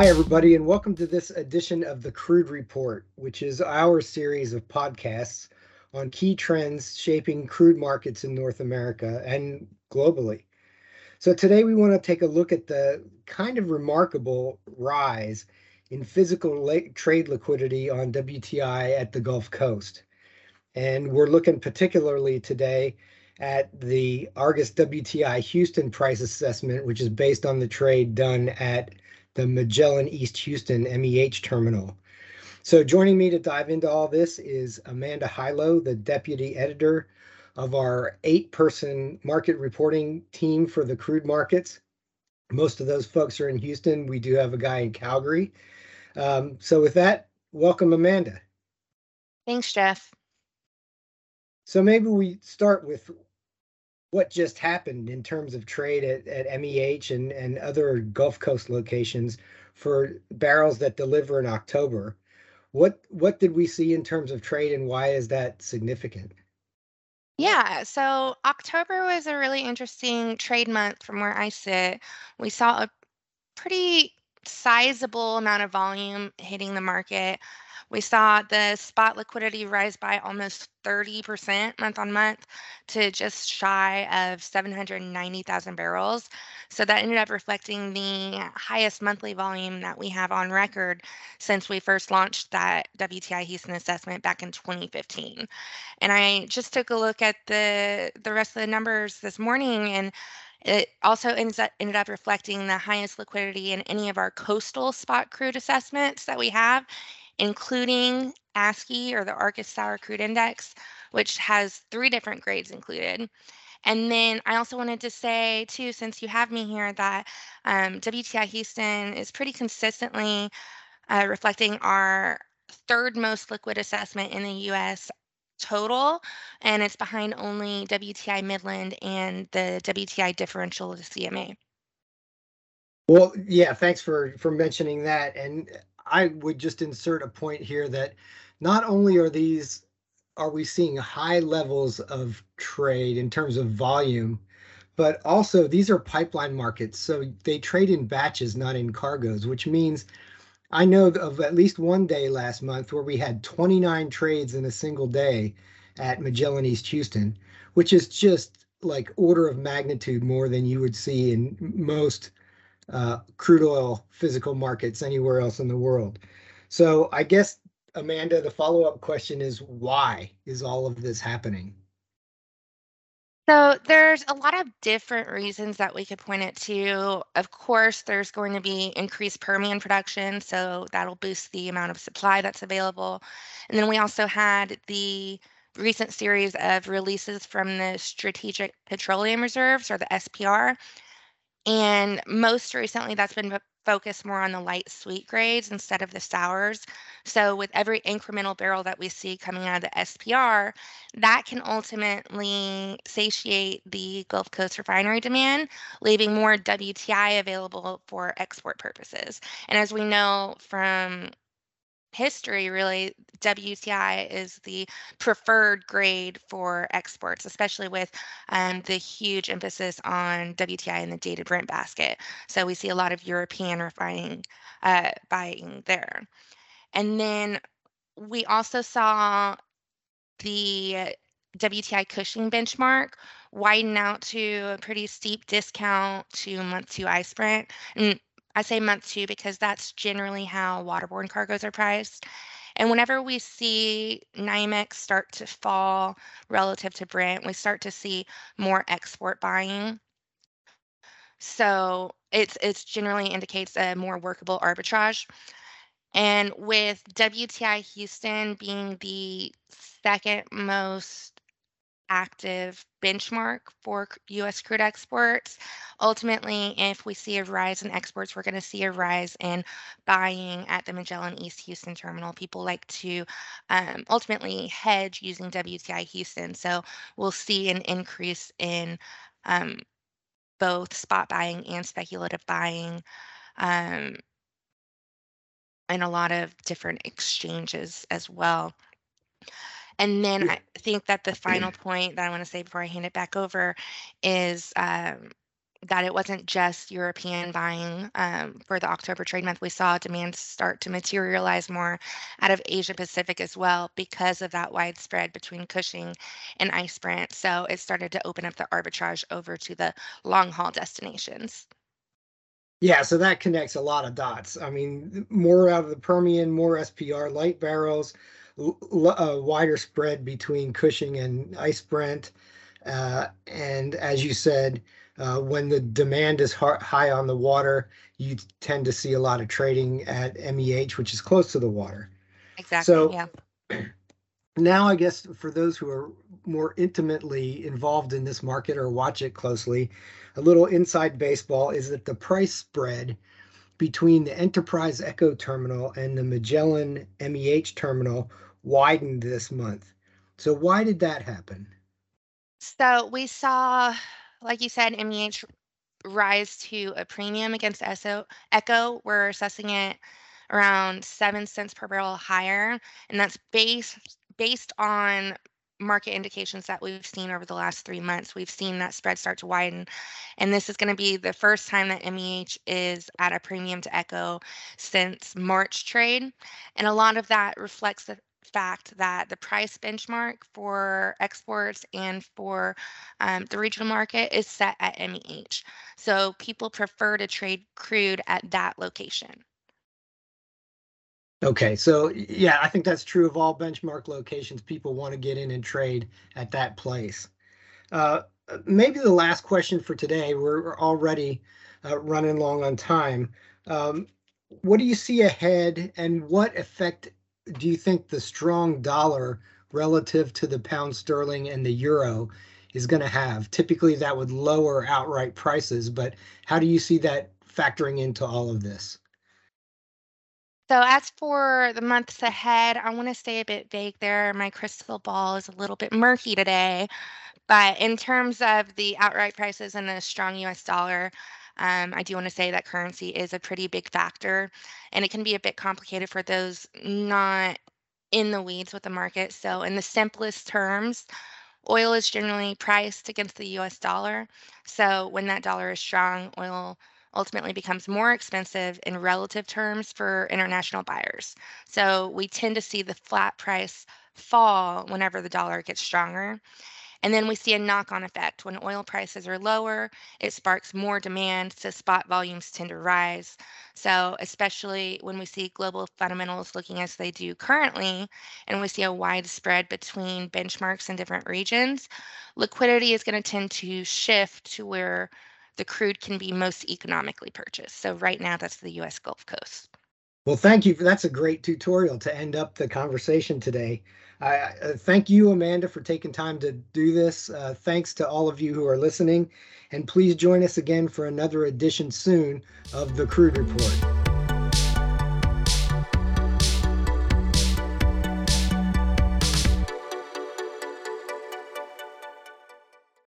Hi, everybody, and welcome to this edition of the Crude Report, which is our series of podcasts on key trends shaping crude markets in North America and globally. So, today we want to take a look at the kind of remarkable rise in physical trade liquidity on WTI at the Gulf Coast. And we're looking particularly today at the Argus WTI Houston price assessment, which is based on the trade done at the Magellan East Houston MEH terminal. So, joining me to dive into all this is Amanda Hilo, the deputy editor of our eight person market reporting team for the crude markets. Most of those folks are in Houston. We do have a guy in Calgary. Um, so, with that, welcome, Amanda. Thanks, Jeff. So, maybe we start with what just happened in terms of trade at, at MEH and, and other Gulf Coast locations for barrels that deliver in October. What what did we see in terms of trade and why is that significant? Yeah, so October was a really interesting trade month from where I sit. We saw a pretty sizable amount of volume hitting the market. We saw the spot liquidity rise by almost 30% month on month to just shy of 790,000 barrels. So that ended up reflecting the highest monthly volume that we have on record since we first launched that WTI Houston assessment back in 2015. And I just took a look at the the rest of the numbers this morning and it also ends up, ended up reflecting the highest liquidity in any of our coastal spot crude assessments that we have including ASCI or the Argus Sour Crude Index, which has three different grades included. And then I also wanted to say, too, since you have me here, that um, WTI Houston is pretty consistently uh, reflecting our third most liquid assessment in the US total, and it's behind only WTI Midland and the WTI differential CMA. Well, yeah, thanks for for mentioning that. And I would just insert a point here that not only are these are we seeing high levels of trade in terms of volume, but also these are pipeline markets. So they trade in batches, not in cargoes, which means I know of at least one day last month where we had 29 trades in a single day at Magellan East Houston, which is just like order of magnitude more than you would see in most uh, crude oil physical markets anywhere else in the world. So I guess, Amanda, the follow up question is why is all of this happening? So there's a lot of different reasons that we could point it to. Of course, there's going to be increased Permian production, so that'll boost the amount of supply that's available. And then we also had the recent series of releases from the Strategic Petroleum Reserves or the SPR and most recently, that's been focused more on the light sweet grades instead of the sours. So, with every incremental barrel that we see coming out of the SPR, that can ultimately satiate the Gulf Coast refinery demand, leaving more WTI available for export purposes. And as we know from history, really, WTI is the preferred grade for exports, especially with um, the huge emphasis on WTI in the dated Brent basket. So we see a lot of European refining uh, buying there. And then we also saw the WTI Cushing benchmark widen out to a pretty steep discount to month two ice Brent. And I say month two because that's generally how waterborne cargoes are priced. And whenever we see NYMEX start to fall relative to Brent, we start to see more export buying. So it's it's generally indicates a more workable arbitrage. And with WTI Houston being the second most active benchmark for US crude exports. Ultimately, if we see a rise in exports, we're going to see a rise in buying at the Magellan East Houston terminal. People like to um, ultimately hedge using WTI Houston. So we'll see an increase in um, both spot buying and speculative buying. Um, in a lot of different exchanges as well. And then I think that the final point that I want to say before I hand it back over is um, that it wasn't just European buying um, for the October trade month. We saw demand start to materialize more out of Asia Pacific as well because of that widespread between Cushing and Ice Brent. So it started to open up the arbitrage over to the long haul destinations. Yeah, so that connects a lot of dots. I mean, more out of the Permian, more SPR light barrels, wider spread between Cushing and Ice Brent. Uh, and as you said, uh, when the demand is high on the water, you tend to see a lot of trading at MEH, which is close to the water. Exactly. So, yeah. Now, I guess for those who are more intimately involved in this market or watch it closely, a little inside baseball is that the price spread between the Enterprise Echo terminal and the Magellan MEH terminal widened this month. So, why did that happen? So, we saw, like you said, MEH rise to a premium against Echo. We're assessing it around seven cents per barrel higher, and that's based based on market indications that we've seen over the last three months. We've seen that spread start to widen. And this is going to be the first time that MEH is at a premium to Echo since March trade. And a lot of that reflects the fact that the price benchmark for exports and for um, the regional market is set at MEH. So people prefer to trade crude at that location. Okay, so yeah, I think that's true of all benchmark locations. People want to get in and trade at that place. Uh, maybe the last question for today. We're already uh, running long on time. Um, what do you see ahead, and what effect do you think the strong dollar relative to the pound sterling and the euro is going to have? Typically, that would lower outright prices, but how do you see that factoring into all of this? So as for the months ahead, I want to stay a bit vague there. My crystal ball is a little bit murky today. But in terms of the outright prices and the strong US dollar, um, I do want to say that currency is a pretty big factor and it can be a bit complicated for those not in the weeds with the market. So, in the simplest terms, oil is generally priced against the US dollar. So, when that dollar is strong, oil ultimately becomes more expensive in relative terms for international buyers. So we tend to see the flat price fall whenever the dollar gets stronger. And then we see a knock on effect. When oil prices are lower, it sparks more demand, so spot volumes tend to rise. So, especially when we see global fundamentals looking as they do currently, and we see a wide spread between benchmarks in different regions, liquidity is going to tend to shift to where the crude can be most economically purchased. So right now, that's the U.S. Gulf Coast. Well, thank you. That's a great tutorial to end up the conversation today. I uh, thank you, Amanda, for taking time to do this. Uh, thanks to all of you who are listening, and please join us again for another edition soon of the Crude Report.